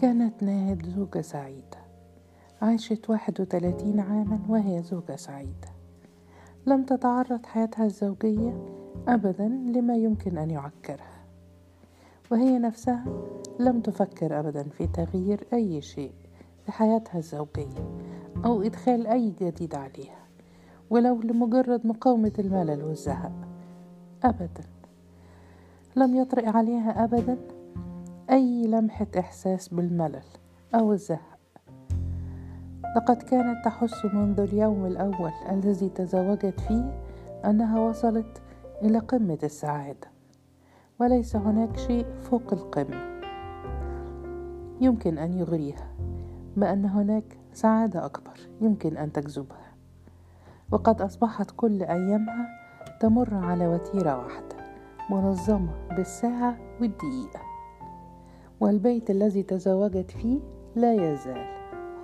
كانت ناهد زوجة سعيدة. عاشت واحد وثلاثين عاما وهي زوجة سعيدة. لم تتعرض حياتها الزوجية أبدا لما يمكن أن يعكرها. وهي نفسها لم تفكر أبدا في تغيير أي شيء في حياتها الزوجية أو إدخال أي جديد عليها ولو لمجرد مقاومة الملل والزهق. أبدا. لم يطرئ عليها أبدا أي لمحة إحساس بالملل أو الزهق؟ لقد كانت تحس منذ اليوم الأول الذي تزوجت فيه أنها وصلت إلى قمة السعادة وليس هناك شيء فوق القمة. يمكن أن يغريها بأن هناك سعادة أكبر يمكن أن تجذبها وقد أصبحت كل أيامها تمر على وتيرة واحدة منظمة بالساعة والدقيقة. والبيت الذي تزوجت فيه لا يزال.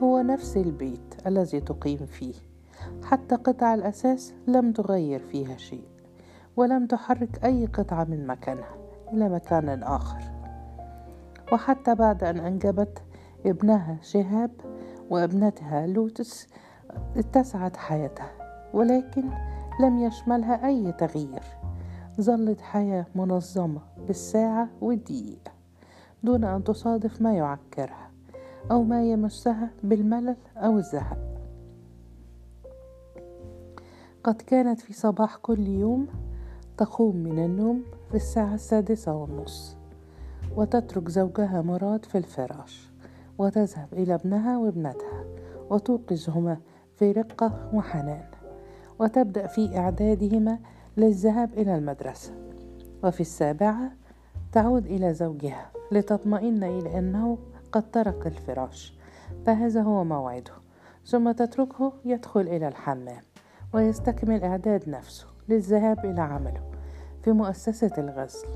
هو نفس البيت الذي تقيم فيه. حتى قطع الأساس لم تغير فيها شيء ولم تحرك أي قطعة من مكانها إلى مكان آخر. وحتى بعد أن أنجبت ابنها شهاب وابنتها لوتس اتسعت حياتها ولكن لم يشملها أي تغيير. ظلت حياة منظمة بالساعة والدقيقة. دون أن تصادف ما يعكرها أو ما يمسها بالملل أو الزهق. قد كانت في صباح كل يوم تقوم من النوم في الساعة السادسة والنص وتترك زوجها مراد في الفراش وتذهب إلى ابنها وابنتها وتوقظهما في رقة وحنان وتبدأ في إعدادهما للذهاب إلى المدرسة. وفي السابعة تعود إلى زوجها لتطمئن إلى أنه قد ترك الفراش. فهذا هو موعده. ثم تتركه يدخل إلى الحمام ويستكمل إعداد نفسه للذهاب إلى عمله في مؤسسة الغزل.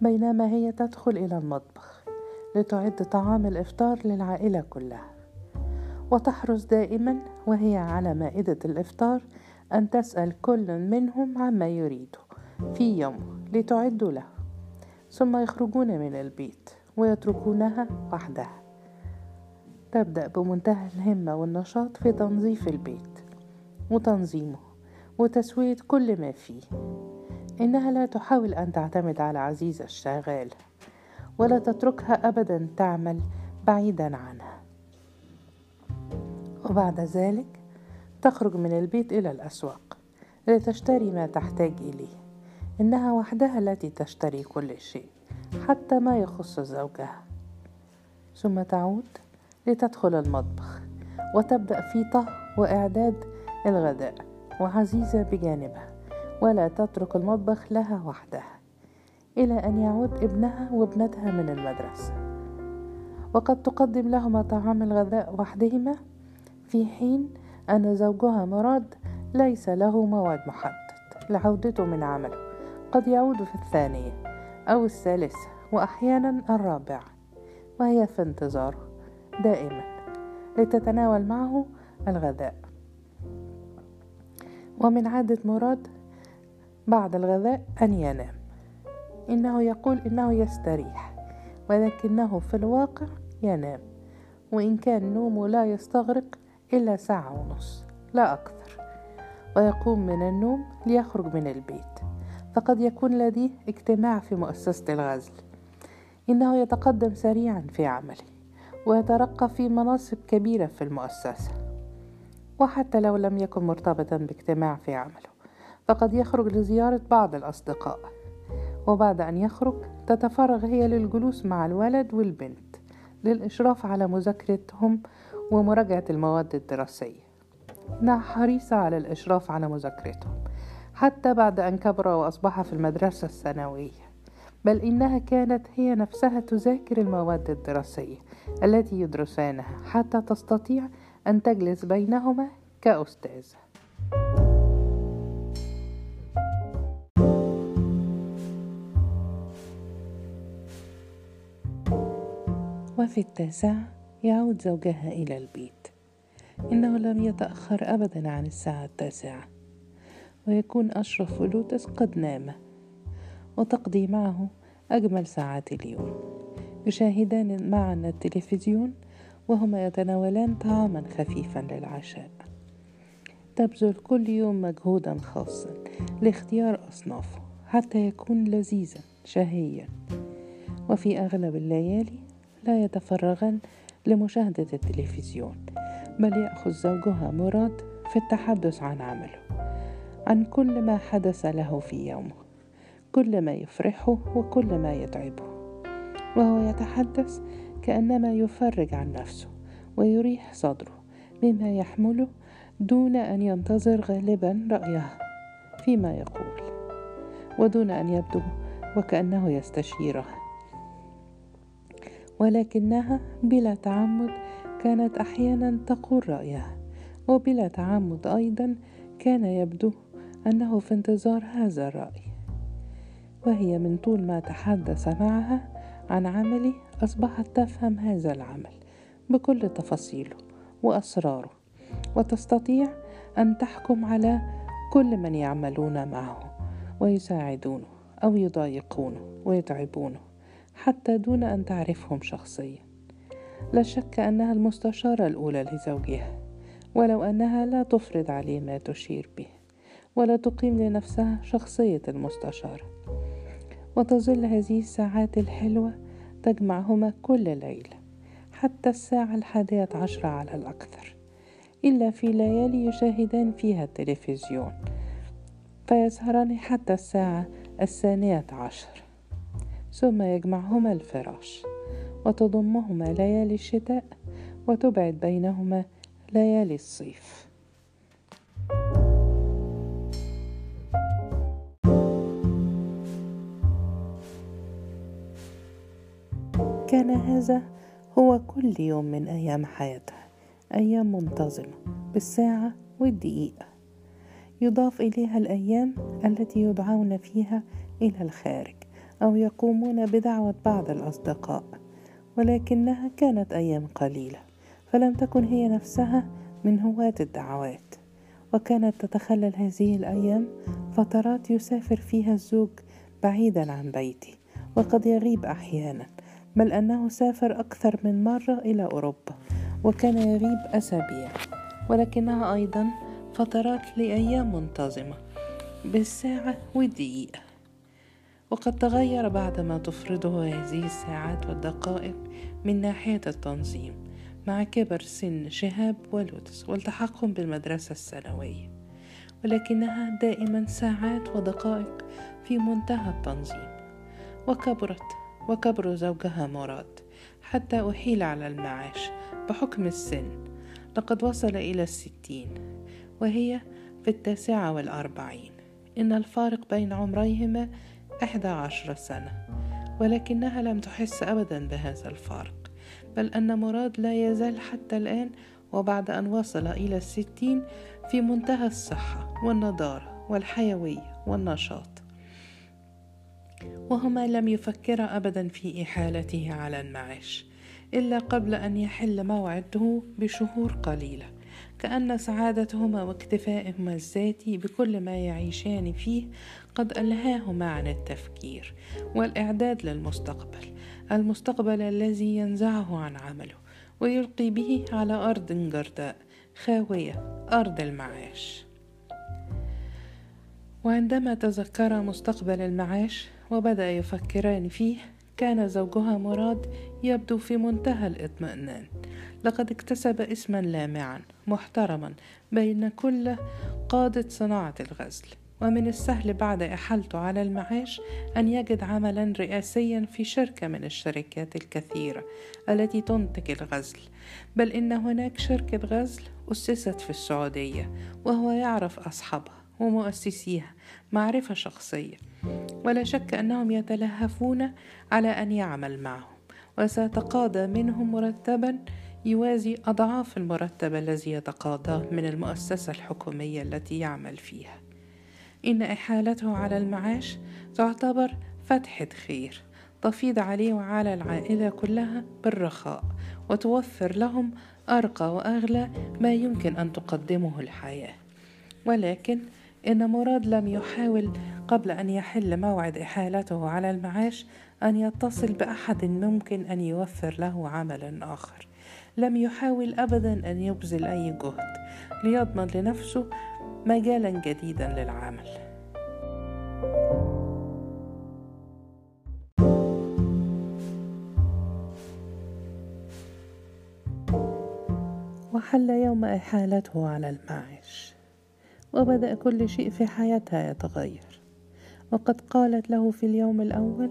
بينما هي تدخل إلى المطبخ لتعد طعام الإفطار للعائلة كلها. وتحرص دائما وهي على مائدة الإفطار أن تسأل كل منهم عما يريده. في يومه لتعد له ثم يخرجون من البيت ويتركونها وحدها. تبدأ بمنتهى الهمة والنشاط في تنظيف البيت وتنظيمه وتسوية كل ما فيه. إنها لا تحاول أن تعتمد على عزيزة الشغال ولا تتركها أبدا تعمل بعيدا عنها. وبعد ذلك تخرج من البيت إلى الأسواق لتشتري ما تحتاج إليه. إنها وحدها التي تشتري كل شيء حتى ما يخص زوجها. ثم تعود لتدخل المطبخ وتبدأ في طهي وإعداد الغداء وعزيزة بجانبها ولا تترك المطبخ لها وحدها إلى أن يعود ابنها وابنتها من المدرسة. وقد تقدم لهما طعام الغذاء وحدهما في حين أن زوجها مراد ليس له موعد محدد لعودته من عمله. قد يعود في الثانية أو الثالثة وأحيانا الرابعة وهي في انتظاره دائما لتتناول معه الغذاء. ومن عادة مراد بعد الغذاء أن ينام. إنه يقول إنه يستريح ولكنه في الواقع ينام وإن كان نومه لا يستغرق إلا ساعة ونص لا أكثر. ويقوم من النوم ليخرج من البيت. فقد يكون لديه اجتماع في مؤسسة الغزل. إنه يتقدم سريعا في عمله ويترقى في مناصب كبيرة في المؤسسة. وحتى لو لم يكن مرتبطا باجتماع في عمله فقد يخرج لزيارة بعض الأصدقاء. وبعد أن يخرج تتفرغ هي للجلوس مع الولد والبنت للإشراف على مذاكرتهم ومراجعة المواد الدراسية. إنها حريصة على الإشراف على مذاكرتهم. حتى بعد أن كبر وأصبح في المدرسة الثانوية بل إنها كانت هي نفسها تذاكر المواد الدراسية التي يدرسانها حتى تستطيع أن تجلس بينهما كأستاذة وفي التاسع يعود زوجها إلى البيت. إنه لم يتأخر أبدا عن الساعة التاسعة. ويكون أشرف ولوتس قد نام وتقضي معه أجمل ساعات اليوم. يشاهدان معا التلفزيون وهما يتناولان طعاما خفيفا للعشاء. تبذل كل يوم مجهودا خاصا لاختيار أصنافه حتى يكون لذيذا شهيا. وفي أغلب الليالي لا يتفرغن لمشاهدة التلفزيون بل يأخذ زوجها مراد في التحدث عن عمله. عن كل ما حدث له في يومه كل ما يفرحه وكل ما يتعبه. وهو يتحدث كأنما يفرج عن نفسه ويريح صدره مما يحمله دون أن ينتظر غالبا رايها فيما يقول ودون أن يبدو وكأنه يستشيرها ولكنها بلا تعمد كانت أحيانا تقول رايها وبلا تعمد أيضا كان يبدو أنه في انتظار هذا الرأي وهي من طول ما تحدث معها عن عملي أصبحت تفهم هذا العمل بكل تفاصيله وأسراره وتستطيع أن تحكم على كل من يعملون معه ويساعدونه أو يضايقونه ويتعبونه حتى دون أن تعرفهم شخصيا. لا شك أنها المستشارة الأولى لزوجها ولو أنها لا تفرض عليه ما تشير به. ولا تقيم لنفسها شخصية المستشاره وتظل هذه الساعات الحلوة تجمعهما كل ليله حتى الساعة الحادية عشره على الأكثر إلا في ليالي يشاهدان فيها التلفزيون فيسهران حتى الساعة الثانية عشر. ثم يجمعهما الفراش وتضمهما ليالي الشتاء وتبعد بينهما ليالي الصيف. كان هذا هو كل يوم من أيام حياتها أيام منتظمة بالساعة والدقيقة. يضاف إليها الأيام التي يدعون فيها إلى الخارج أو يقومون بدعوة بعض الأصدقاء. ولكنها كانت أيام قليلة فلم تكن هي نفسها من هواة الدعوات. وكانت تتخلل هذه الأيام فترات يسافر فيها الزوج بعيدا عن بيته وقد يغيب أحيانا. بل أنه سافر أكثر من مرة إلى أوروبا وكان يغيب أسابيع ولكنها أيضا فترات لأيام منتظمة بالساعة والدقيقة. وقد تغير بعدما تفرضه هذه الساعات والدقائق من ناحية التنظيم مع كبر سن شهاب ولوتس والتحقهم بالمدرسة الثانوية ولكنها دائما ساعات ودقائق في منتهى التنظيم وكبرت وكبر زوجها مراد حتى أحيل على المعاش بحكم السن. لقد وصل إلى الستين وهي في التاسعة والأربعين. إن الفارق بين عمريهما إحدى عشر سنة ولكنها لم تحس أبدا بهذا الفارق بل أن مراد لا يزال حتى الآن وبعد أن وصل إلى الستين في منتهى الصحة والنضارة والحيوية والنشاط. وهما لم يفكرا أبدا في إحالته على المعاش إلا قبل أن يحل موعده بشهور قليلة كأن سعادتهما واكتفائهما الذاتي بكل ما يعيشان فيه قد ألهاهما عن التفكير والإعداد للمستقبل المستقبل الذي ينزعه عن عمله ويلقي به على أرض جرداء خاوية أرض المعاش. وعندما تذكر مستقبل المعاش وبدأ يفكران فيه كان زوجها مراد يبدو في منتهى الاطمئنان. لقد اكتسب اسما لامعا محترما بين كل قادة صناعة الغزل. ومن السهل بعد إحالته على المعاش أن يجد عملا رئاسيا في شركة من الشركات الكثيرة التي تنتج الغزل. بل إن هناك شركة غزل أسست في السعودية وهو يعرف أصحابها. ومؤسسيها معرفة شخصية. ولا شك أنهم يتلهفون على أن يعمل معهم. وسيتقاضى منهم مرتبا يوازي أضعاف المرتب الذي يتقاضاه من المؤسسة الحكومية التي يعمل فيها. إن إحالته على المعاش تعتبر فتحة خير تفيض عليه وعلى العائلة كلها بالرخاء وتوفر لهم أرقى وأغلى ما يمكن أن تقدمه الحياة. ولكن إن مراد لم يحاول قبل أن يحل موعد إحالته على المعاش أن يتصل بأحد ممكن أن يوفر له عملا آخر. لم يحاول أبدا أن يبذل أي جهد ليضمن لنفسه مجالا جديدا للعمل. وحل يوم إحالته على المعاش. وبدأ كل شيء في حياتها يتغير. وقد قالت له في اليوم الأول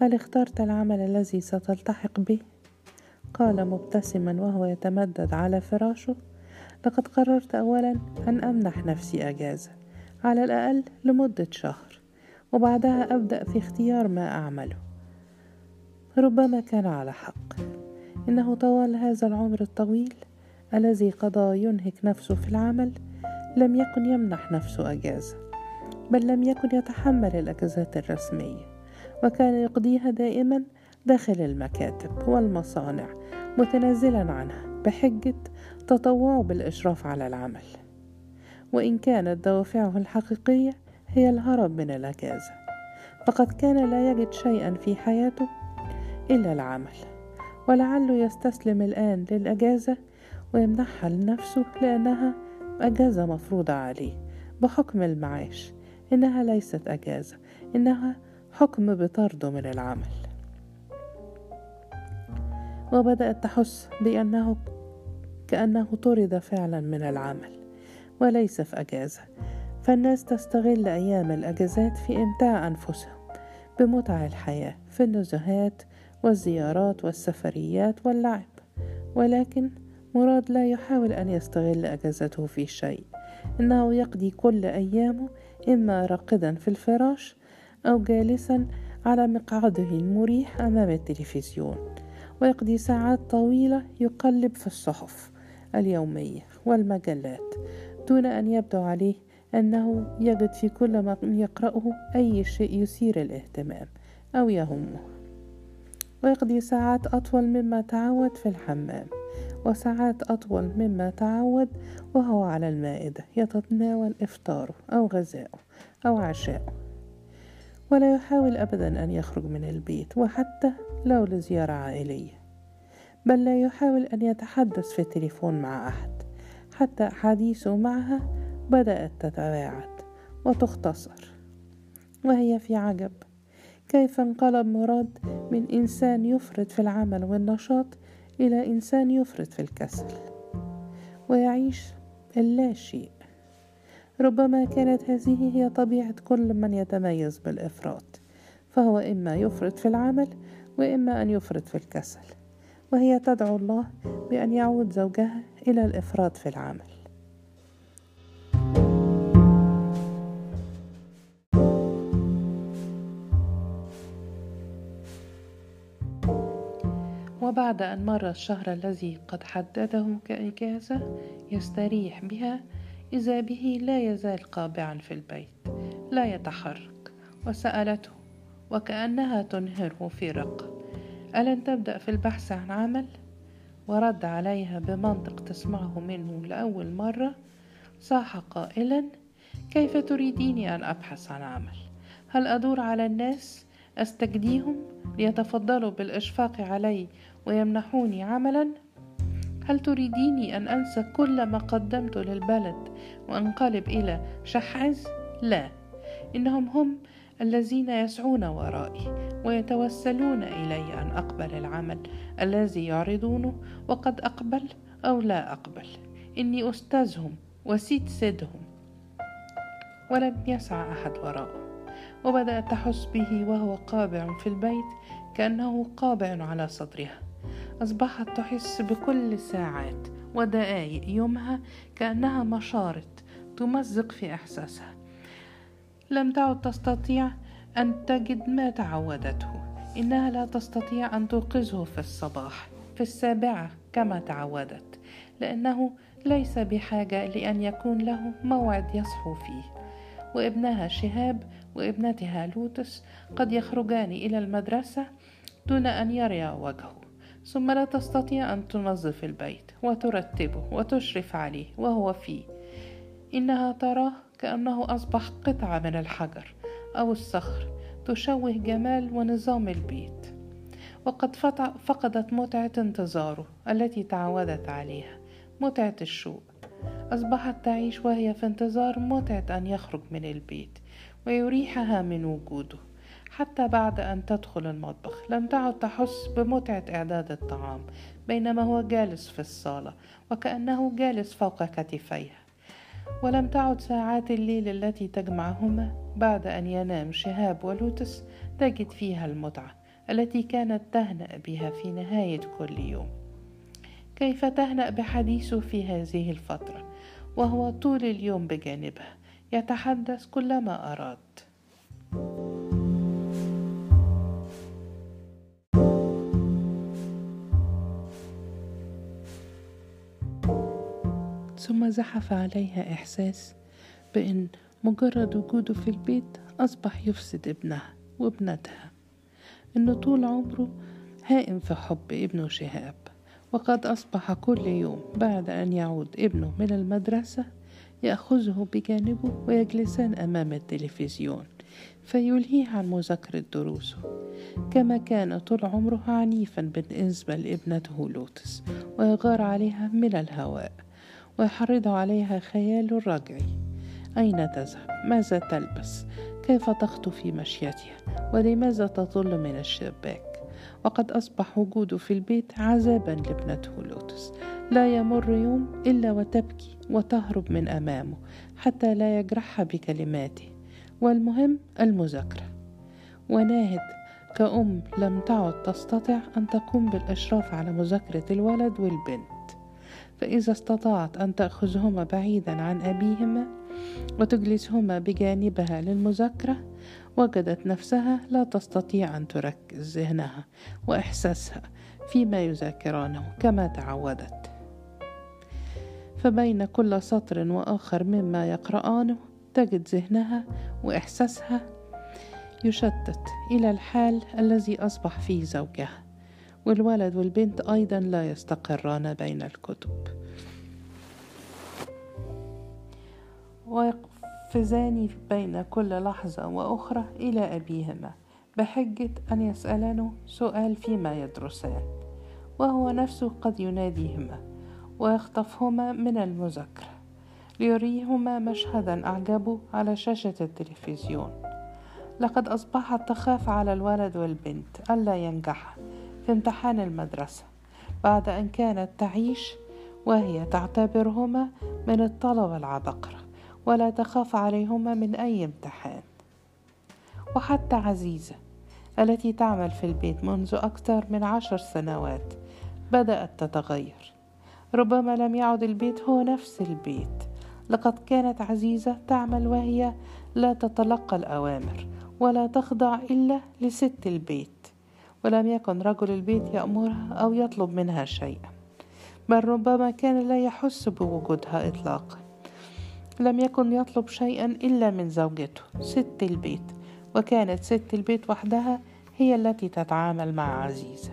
هل اخترت العمل الذي ستلتحق به؟ قال مبتسما وهو يتمدد على فراشه لقد قررت اولا أن أمنح نفسي أجازة على الأقل لمدة شهر وبعدها أبدأ في اختيار ما أعمله. ربما كان على حق. إنه طوال هذا العمر الطويل الذي قضى ينهك نفسه في العمل لم يكن يمنح نفسه أجازة بل لم يكن يتحمل الأجازات الرسمية وكان يقضيها دائما داخل المكاتب والمصانع متنازلا عنها بحجة تطوعه بالإشراف على العمل. وإن كانت دوافعه الحقيقية هي الهرب من الأجازة فقد كان لا يجد شيئا في حياته إلا العمل ولعله يستسلم الآن للأجازة ويمنحها لنفسه لأنها أجازة مفروضة عليه بحكم المعاش. إنها ليست أجازة إنها حكم بطرده من العمل. وبدأت تحس بأنه كأنه طرد فعلا من العمل وليس في أجازة. فالناس تستغل أيام الأجازات في إمتاع أنفسهم بمتع الحياة في النزهات والزيارات والسفريات واللعب. ولكن مراد لا يحاول أن يستغل أجازته في شيء. إنه يقضي كل أيامه إما راقدا في الفراش أو جالسا على مقعده المريح أمام التلفزيون. ويقضي ساعات طويلة يقلب في الصحف اليومية والمجلات دون أن يبدو عليه أنه يجد في كل ما يقرأه أي شيء يثير الاهتمام أو يهمه. ويقضي ساعات أطول مما تعود في الحمام. وساعات أطول مما تعود وهو على المائدة يتناول إفطاره أو غذاءه أو عشاءه ولا يحاول أبدا أن يخرج من البيت وحتى لو لزيارة عائلية. بل لا يحاول أن يتحدث في التليفون مع أحد. حتى أحاديثه معها بدأت تتباعد وتختصر. وهي في عجب. كيف انقلب مراد من إنسان يفرط في العمل والنشاط إلى إنسان يفرط في الكسل ويعيش اللا شيء. ربما كانت هذه هي طبيعة كل من يتميز بالإفراط فهو إما يفرط في العمل وإما أن يفرط في الكسل وهي تدعو الله بأن يعود زوجها إلى الإفراط في العمل. وبعد أن مر الشهر الذي قد حدده كإجازة يستريح بها إذا به لا يزال قابعا في البيت لا يتحرك وسألته وكأنها تنهره في رقة ألن تبدأ في البحث عن عمل؟ ورد عليها بمنطق تسمعه منه لأول مرة صاح قائلا كيف تريديني أن أبحث عن عمل؟ هل أدور على الناس أستجديهم ليتفضلوا بالإشفاق علي ويمنحوني عملا؟ هل تريديني أن أنسى كل ما قدمت للبلد وأنقلب إلى شحاز؟ لا إنهم هم الذين يسعون ورائي ويتوسلون إلي أن أقبل العمل الذي يعرضونه وقد أقبل أو لا أقبل إني أستاذهم وسيد سيدهم ولم يسعى أحد وراءه وبدأت تحس به وهو قابع في البيت كأنه قابع على صدرها أصبحت تحس بكل ساعات ودقائق يومها كأنها مشارط تمزق في إحساسها. لم تعد تستطيع أن تجد ما تعودته. إنها لا تستطيع أن توقظه في الصباح في السابعة كما تعودت لأنه ليس بحاجة لأن يكون له موعد يصحو فيه. وابنها شهاب وابنتها لوتس قد يخرجان إلى المدرسة دون أن يريا وجهه. ثم لا تستطيع أن تنظف البيت وترتبه وتشرف عليه وهو فيه. إنها تراه كأنه أصبح قطعة من الحجر أو الصخر تشوه جمال ونظام البيت. وقد فقدت متعة انتظاره التي تعودت عليها متعة الشوق أصبحت تعيش وهي في انتظار متعة أن يخرج من البيت ويريحها من وجوده. حتى بعد أن تدخل المطبخ. لم تعد تحس بمتعة إعداد الطعام بينما هو جالس في الصالة وكأنه جالس فوق كتفيها ولم تعد ساعات الليل التي تجمعهما بعد أن ينام شهاب ولوتس تجد فيها المتعة التي كانت تهنأ بها في نهاية كل يوم. كيف تهنأ بحديثه في هذه الفترة؟ وهو طول اليوم بجانبها يتحدث كلما أراد. ثم زحف عليها إحساس بأن مجرد وجوده في البيت أصبح يفسد ابنها وابنتها. إنه طول عمره هائم في حب ابنه شهاب وقد أصبح كل يوم بعد أن يعود ابنه من المدرسة يأخذه بجانبه ويجلسان أمام التلفزيون فيلهيه عن مذاكرة دروسه. كما كان طول عمره عنيفا بالنسبة لابنته لوتس ويغار عليها من الهواء. ويحرض عليها خيال الرجعي أين تذهب؟ ماذا تلبس؟ كيف تخطو في مشيتها؟ ولماذا تطل من الشباك؟ وقد أصبح وجوده في البيت عذابا لابنته لوتس لا يمر يوم إلا وتبكي وتهرب من أمامه حتى لا يجرحها بكلماته والمهم المذاكرة وناهد كأم لم تعد تستطع أن تقوم بالإشراف على مذاكرة الولد والبنت فإذا استطاعت أن تأخذهما بعيدا عن أبيهما وتجلسهما بجانبها للمذاكرة وجدت نفسها لا تستطيع أن تركز ذهنها وإحساسها فيما يذاكرانه كما تعودت. فبين كل سطر وآخر مما يقرآنه تجد ذهنها وإحساسها يشتت إلى الحال الذي أصبح فيه زوجها. والولد والبنت أيضا لا يستقران بين الكتب. ويقفزان بين كل لحظة وأخرى إلى أبيهما بحجة أن يسألانه سؤال فيما يدرسان وهو نفسه قد يناديهما ويخطفهما من المذاكرة ليريهما مشهدا أعجبه على شاشة التلفزيون. لقد أصبحت تخاف على الولد والبنت ألا ينجحا. في امتحان المدرسة بعد أن كانت تعيش وهي تعتبرهما من الطلبة العبقرة ولا تخاف عليهما من أي امتحان. وحتى عزيزة التي تعمل في البيت منذ أكثر من عشر سنوات بدأت تتغير. ربما لم يعد البيت هو نفس البيت. لقد كانت عزيزة تعمل وهي لا تتلقى الأوامر ولا تخضع إلا لست البيت. ولم يكن رجل البيت يأمرها أو يطلب منها شيئا بل ربما كان لا يحس بوجودها إطلاقا. لم يكن يطلب شيئا إلا من زوجته ست البيت وكانت ست البيت وحدها هي التي تتعامل مع عزيزة.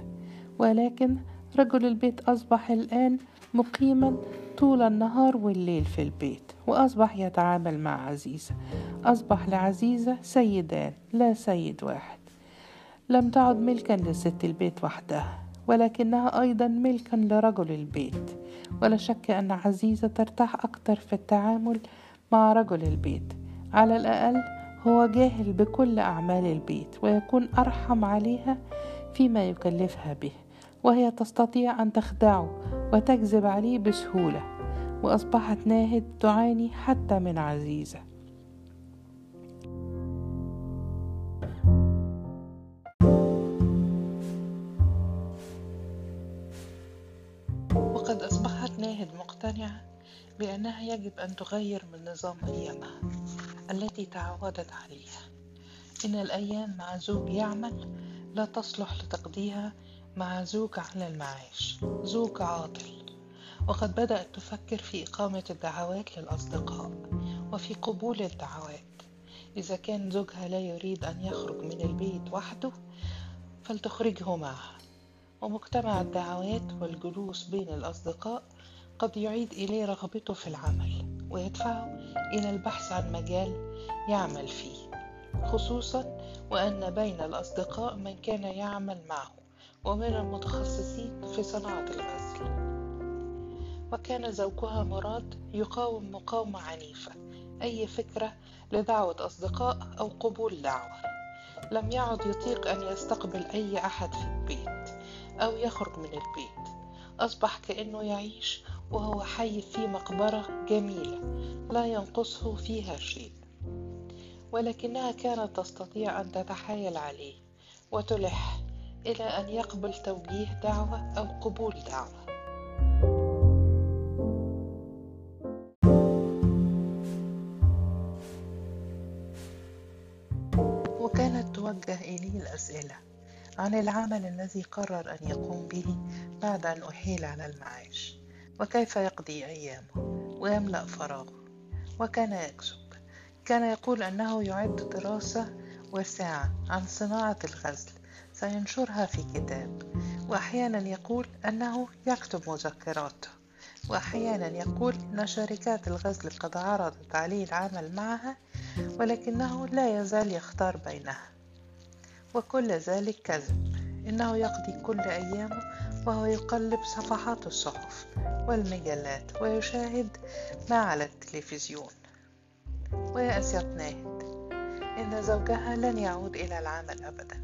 ولكن رجل البيت أصبح الآن مقيما طول النهار والليل في البيت وأصبح يتعامل مع عزيزة. أصبح لعزيزة سيدان لا سيد واحد. لم تعد ملكا لست البيت وحدها ولكنها أيضا ملكا لرجل البيت. ولا شك أن عزيزة ترتاح أكثر في التعامل مع رجل البيت. على الأقل هو جاهل بكل أعمال البيت ويكون أرحم عليها فيما يكلفها به. وهي تستطيع أن تخدعه وتكذب عليه بسهولة وأصبحت ناهد تعاني حتى من عزيزة. بأنها يجب أن تغير من نظام أيامها التي تعودت عليها. إن الأيام مع زوج يعمل لا تصلح لتقضيها مع زوج على المعاش زوج عاطل. وقد بدأت تفكر في إقامة الدعوات للأصدقاء وفي قبول الدعوات. إذا كان زوجها لا يريد أن يخرج من البيت وحده فلتخرجه معها. ومجتمع الدعوات والجلوس بين الأصدقاء قد يعيد إليه رغبته في العمل ويدفعه إلى البحث عن مجال يعمل فيه خصوصا وأن بين الأصدقاء من كان يعمل معه ومن المتخصصين في صناعة الغزل وكان زوجها مراد يقاوم مقاومة عنيفة أي فكرة لدعوة أصدقاء أو قبول دعوة. لم يعد يطيق أن يستقبل أي أحد في البيت أو يخرج من البيت. أصبح كأنه يعيش وهو حي في مقبرة جميلة لا ينقصه فيها شيء. ولكنها كانت تستطيع أن تتحايل عليه وتلح إلى أن يقبل توجيه دعوة أو قبول دعوة. وكانت توجه إليه الأسئلة عن العمل الذي قرر أن يقوم به بعد أن أحيل على المعاش. وكيف يقضي أيامه؟ ويملأ فراغه وكان يكذب كان يقول أنه يعد دراسة واسعة عن صناعة الغزل سينشرها في كتاب. وأحيانا يقول أنه يكتب مذكراته. وأحيانا يقول أن شركات الغزل قد عرضت عليه العمل معها ولكنه لا يزال يختار بينها. وكل ذلك كذب. إنه يقضي كل أيامه وهو يقلب صفحات الصحف والمجلات ويشاهد ما على التلفزيون. ويأس ناهد إن زوجها لن يعود إلى العمل أبدا.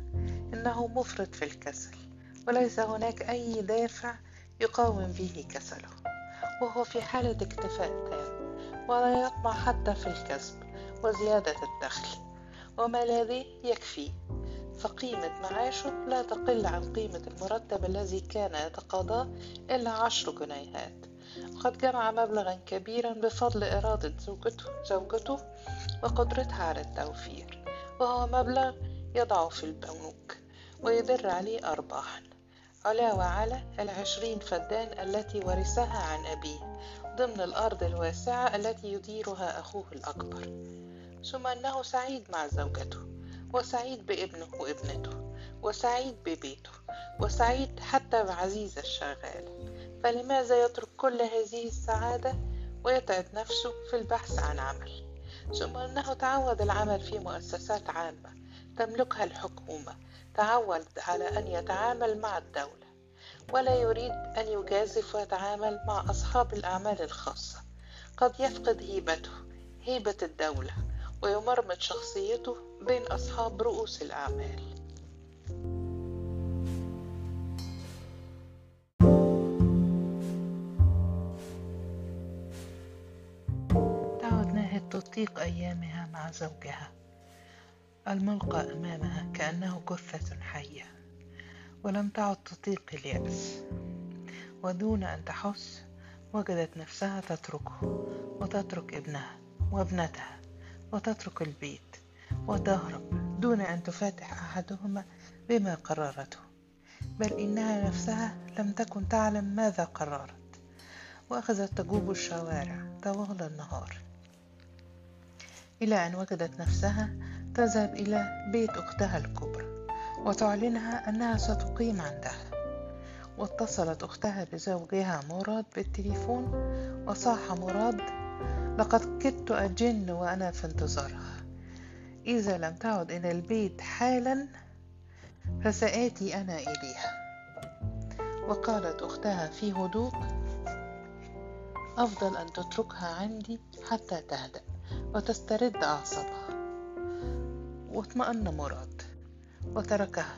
إنه مفرط في الكسل. وليس هناك أي دافع يقاوم به كسله. وهو في حالة اكتفاء تام. ولا يطمع حتى في الكسب وزيادة الدخل. وما لديه يكفيه فقيمة معاشه لا تقل عن قيمة المرتب الذي كان يتقاضاه إلا عشر جنيهات. وقد جمع مبلغا كبيرا بفضل إرادة زوجته, زوجته وقدرتها على التوفير وهو مبلغ يضعه في البنوك ويدر عليه أرباحا. علاوة على العشرين فدان التي ورثها عن أبيه ضمن الأرض الواسعة التي يديرها أخوه الأكبر. ثم أنه سعيد مع زوجته. وسعيد بابنه وابنته وسعيد ببيته وسعيد حتى بعزيز الشغال. فلماذا يترك كل هذه السعادة ويتعب نفسه في البحث عن عمل؟ ثم أنه تعود العمل في مؤسسات عامة تملكها الحكومة تعود على أن يتعامل مع الدولة ولا يريد أن يجازف ويتعامل مع أصحاب الأعمال الخاصة. قد يفقد هيبته هيبة الدولة. ويمرمط شخصيته بين أصحاب رؤوس الأعمال. تعد ناهد تطيق أيامها مع زوجها. الملقى أمامها كأنه جثة حية ولم تعد تطيق اليأس ودون أن تحس وجدت نفسها تتركه وتترك ابنها وابنتها. وتترك البيت وتهرب دون أن تفاتح أحدهما بما قررته بل إنها نفسها لم تكن تعلم ماذا قررت وأخذت تجوب الشوارع طوال النهار. إلى أن وجدت نفسها تذهب إلى بيت أختها الكبرى وتعلنها أنها ستقيم عندها. واتصلت أختها بزوجها مراد بالتليفون وصاح مراد لقد كدت أجن وأنا في انتظارها. إذا لم تعد إلى البيت حالا فسآتي أنا إليها. وقالت أختها في هدوء أفضل أن تتركها عندي حتى تهدأ وتسترد أعصابها. واطمأن مراد وتركها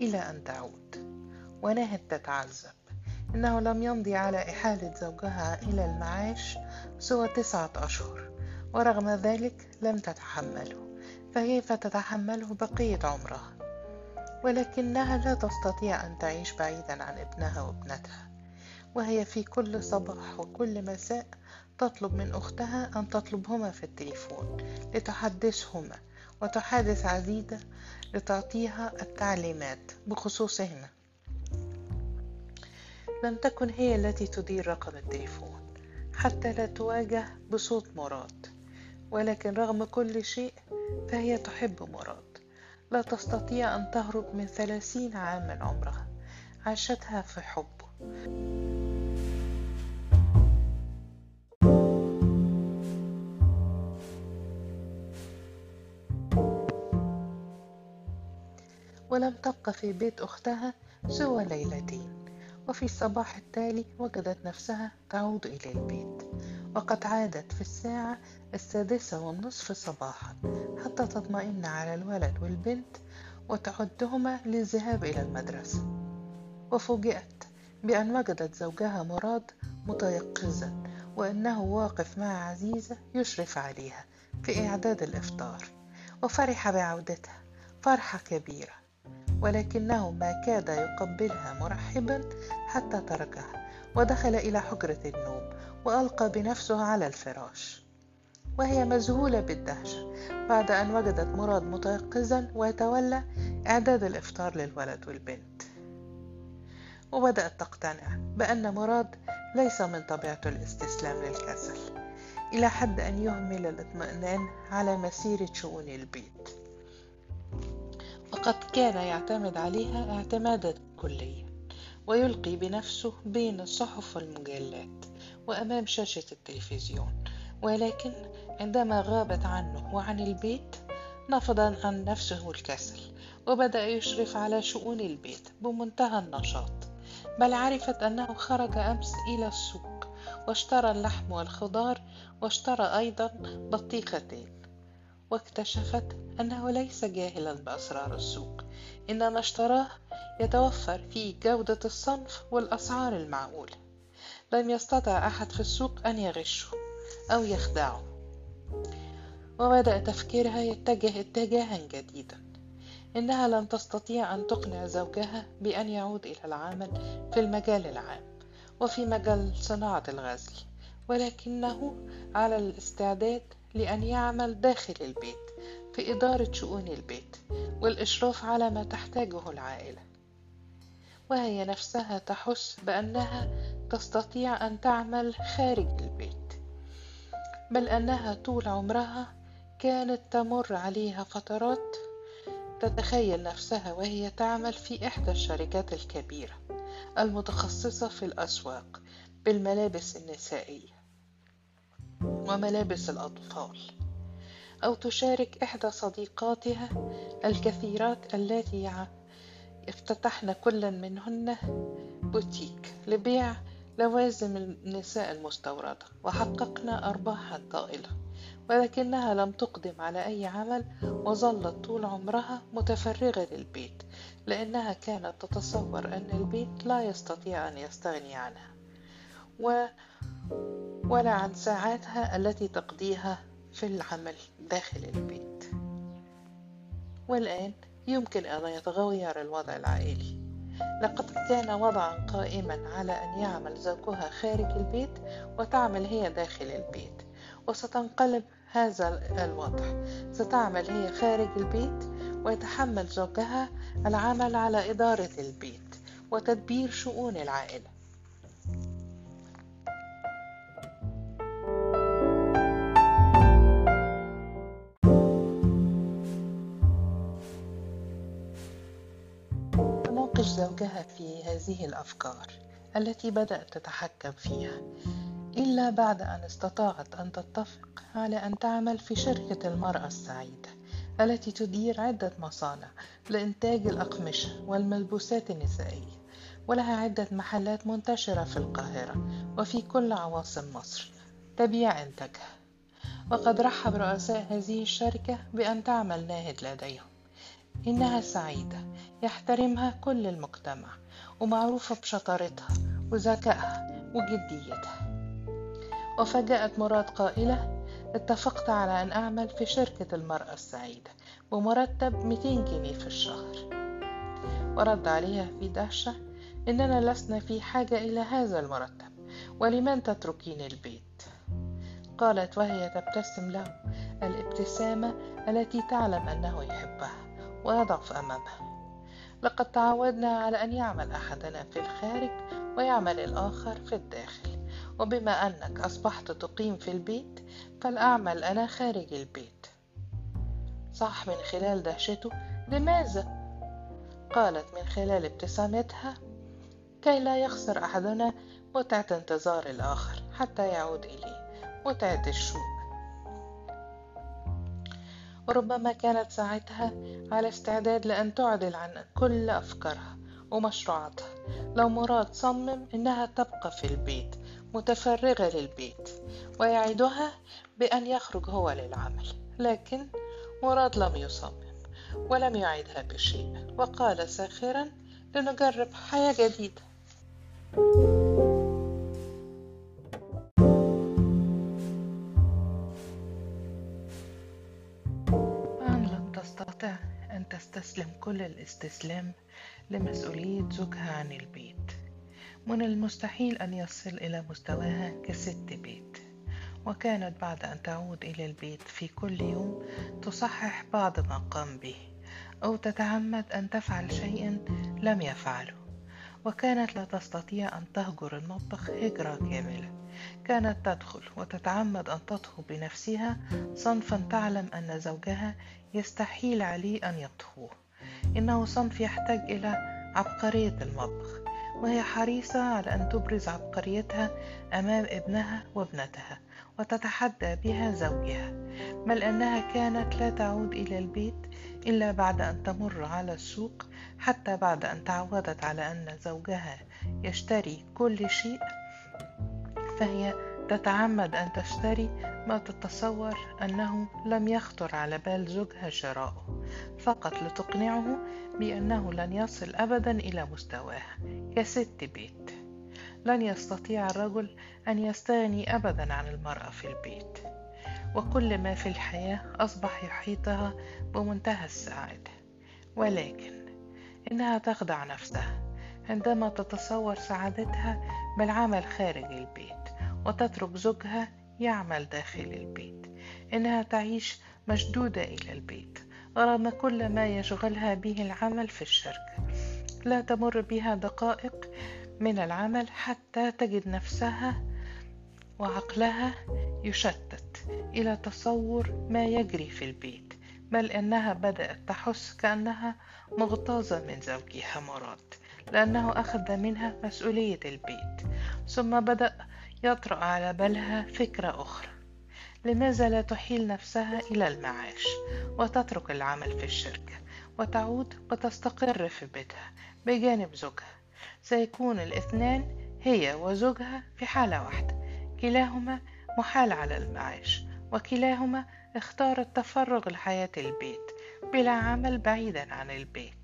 إلى أن تعود ونهت تتعذب. إنه لم يمضي على إحالة زوجها إلى المعاش سوى تسعة أشهر ورغم ذلك لم تتحمله فكيف تتحمله بقية عمرها؟ ولكنها لا تستطيع أن تعيش بعيدا عن ابنها وابنتها وهي في كل صباح وكل مساء تطلب من أختها أن تطلبهما في التليفون لتحدثهما وتحادث عزيزة لتعطيها التعليمات بخصوصهما. لم تكن هي التي تدير رقم التليفون حتى لا تواجه بصوت مراد. ولكن رغم كل شيء فهي تحب مراد. لا تستطيع أن تهرب من ثلاثين عام من عمرها عاشتها في حبه ولم تبق في بيت أختها سوى ليلتين. وفي الصباح التالي وجدت نفسها تعود إلى البيت. وقد عادت في الساعة السادسة والنصف صباحا حتى تطمئن على الولد والبنت وتعدهما للذهاب إلى المدرسة. وفوجئت بأن وجدت زوجها مراد متيقظا وأنه واقف مع عزيزة يشرف عليها في إعداد الإفطار. وفرح بعودتها فرحة كبيرة. ولكنه ما كاد يقبلها مرحبا حتى تركها ودخل إلى حجرة النوم وألقى بنفسه على الفراش. وهي مذهولة بالدهشة بعد أن وجدت مراد متيقظا ويتولى إعداد الإفطار للولد والبنت. وبدأت تقتنع بأن مراد ليس من طبيعته الاستسلام للكسل إلى حد أن يهمل الاطمئنان على مسيرة شؤون البيت. وقد كان يعتمد عليها اعتمادا كليا ويلقي بنفسه بين الصحف والمجلات وأمام شاشة التلفزيون. ولكن عندما غابت عنه وعن البيت نفض عن نفسه الكسل وبدأ يشرف على شؤون البيت بمنتهى النشاط. بل عرفت أنه خرج أمس إلى السوق واشترى اللحم والخضار واشترى أيضا بطيختين. واكتشفت أنه ليس جاهلا بأسرار السوق إنما اشتراه يتوفر فيه جودة الصنف والأسعار المعقولة لم يستطع أحد في السوق أن يغشه أو يخدعه. وبدأ تفكيرها يتجه اتجاها جديدا. إنها لن تستطيع أن تقنع زوجها بأن يعود إلى العمل في المجال العام وفي مجال صناعة الغزل ولكنه على الاستعداد لأن يعمل داخل البيت في إدارة شؤون البيت والإشراف على ما تحتاجه العائلة. وهي نفسها تحس بأنها تستطيع أن تعمل خارج البيت بل أنها طول عمرها كانت تمر عليها فترات تتخيل نفسها وهي تعمل في إحدى الشركات الكبيرة المتخصصة في الأسواق بالملابس النسائية. وملابس الأطفال. أو تشارك إحدى صديقاتها الكثيرات التي افتتحن كل منهن بوتيك لبيع لوازم النساء المستوردة وحققن أرباحا طائلة ولكنها لم تقدم على أي عمل وظلت طول عمرها متفرغة للبيت لأنها كانت تتصور أن البيت لا يستطيع أن يستغني عنها. و ولا عن ساعاتها التي تقضيها في العمل داخل البيت. والآن يمكن أن يتغير الوضع العائلي. لقد كان وضعا قائما على أن يعمل زوجها خارج البيت وتعمل هي داخل البيت. وستنقلب هذا الوضع. ستعمل هي خارج البيت ويتحمل زوجها العمل على إدارة البيت وتدبير شؤون العائلة. زوجها في هذه الأفكار التي بدأت تتحكم فيها إلا بعد أن استطاعت أن تتفق على أن تعمل في شركة المرأة السعيدة التي تدير عدة مصانع لإنتاج الأقمشة والملبوسات النسائية ولها عدة محلات منتشرة في القاهرة وفي كل عواصم مصر تبيع إنتاجها. وقد رحب رؤساء هذه الشركة بأن تعمل ناهد لديهم. إنها سعيدة يحترمها كل المجتمع ومعروفة بشطارتها وذكائها وجديتها. وفجأت مراد قائلة اتفقت على أن أعمل في شركة المرأة السعيدة بمرتب 200 جنيه في الشهر. ورد عليها في دهشة إننا لسنا في حاجة إلى هذا المرتب ولمن تتركين البيت؟ قالت وهي تبتسم له الابتسامة التي تعلم أنه يحبها. ويضعف أمامها لقد تعودنا على أن يعمل أحدنا في الخارج ويعمل الآخر في الداخل. وبما أنك أصبحت تقيم في البيت فلأعمل أنا خارج البيت. صح من خلال دهشته لماذا؟ قالت من خلال ابتسامتها كي لا يخسر أحدنا متعة انتظار الآخر حتى يعود إليه متعة الشوق. وربما كانت ساعتها على استعداد لأن تعدل عن كل أفكارها ومشروعاتها. لو مراد صمم إنها تبقى في البيت متفرغة للبيت ويعدها بأن يخرج هو للعمل. لكن مراد لم يصمم ولم يعدها بشيء وقال ساخرا لنجرب حياة جديدة. أن تستسلم كل الاستسلام لمسؤولية زوجها عن البيت. من المستحيل أن يصل إلى مستواها كست بيت. وكانت بعد أن تعود إلى البيت في كل يوم تصحح بعض ما قام به أو تتعمد أن تفعل شيئا لم يفعله. وكانت لا تستطيع أن تهجر المطبخ هجرة كاملة. كانت تدخل وتتعمد أن تطهو بنفسها صنفا تعلم أن زوجها يستحيل عليه أن يطهوه. إنه صنف يحتاج إلى عبقرية المطبخ وهي حريصة على أن تبرز عبقريتها أمام ابنها وابنتها وتتحدى بها زوجها بل أنها كانت لا تعود إلى البيت إلا بعد أن تمر على السوق حتى بعد أن تعودت على أن زوجها يشتري كل شيء فهي تتعمد أن تشتري ما تتصور أنه لم يخطر على بال زوجها شراؤه فقط لتقنعه بأنه لن يصل أبدا إلى مستواها كست بيت لن يستطيع الرجل أن يستغني أبدا عن المرأة في البيت وكل ما في الحياة أصبح يحيطها بمنتهى السعادة. ولكن إنها تخدع نفسها عندما تتصور سعادتها بالعمل خارج البيت وتترك زوجها يعمل داخل البيت. إنها تعيش مشدودة إلى البيت رغم كل ما يشغلها به العمل في الشركة. لا تمر بها دقائق من العمل حتى تجد نفسها وعقلها يشتت إلى تصور ما يجري في البيت. بل إنها بدأت تحس كأنها مغتاظة من زوجها مراد. لأنه أخذ منها مسؤولية البيت ثم بدأ يطرأ على بالها فكرة أخرى. لماذا لا تحيل نفسها إلى المعاش وتترك العمل في الشركة وتعود وتستقر في بيتها بجانب زوجها. سيكون الاثنان هي وزوجها في حالة واحدة. كلاهما محال على المعاش وكلاهما اختار التفرغ لحياة البيت بلا عمل بعيدا عن البيت.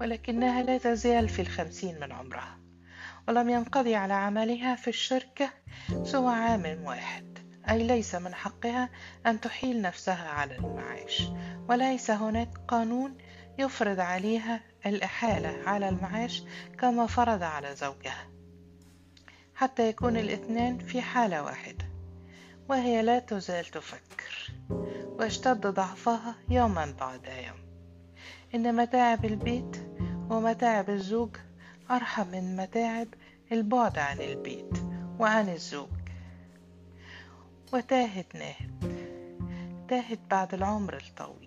ولكنها لا تزال في الخمسين من عمرها ولم ينقضي على عملها في الشركة سوى عام واحد. أي ليس من حقها أن تحيل نفسها على المعاش وليس هناك قانون يفرض عليها الإحالة على المعاش كما فرض على زوجها حتى يكون الاثنان في حالة واحدة وهي لا تزال تفكر واشتد ضعفها يوما بعد يوم. إن متاعب البيت ومتاعب الزوج أرحم من متاعب البعد عن البيت وعن الزوج. وتاهت ناهت تاهت بعد العمر الطويل.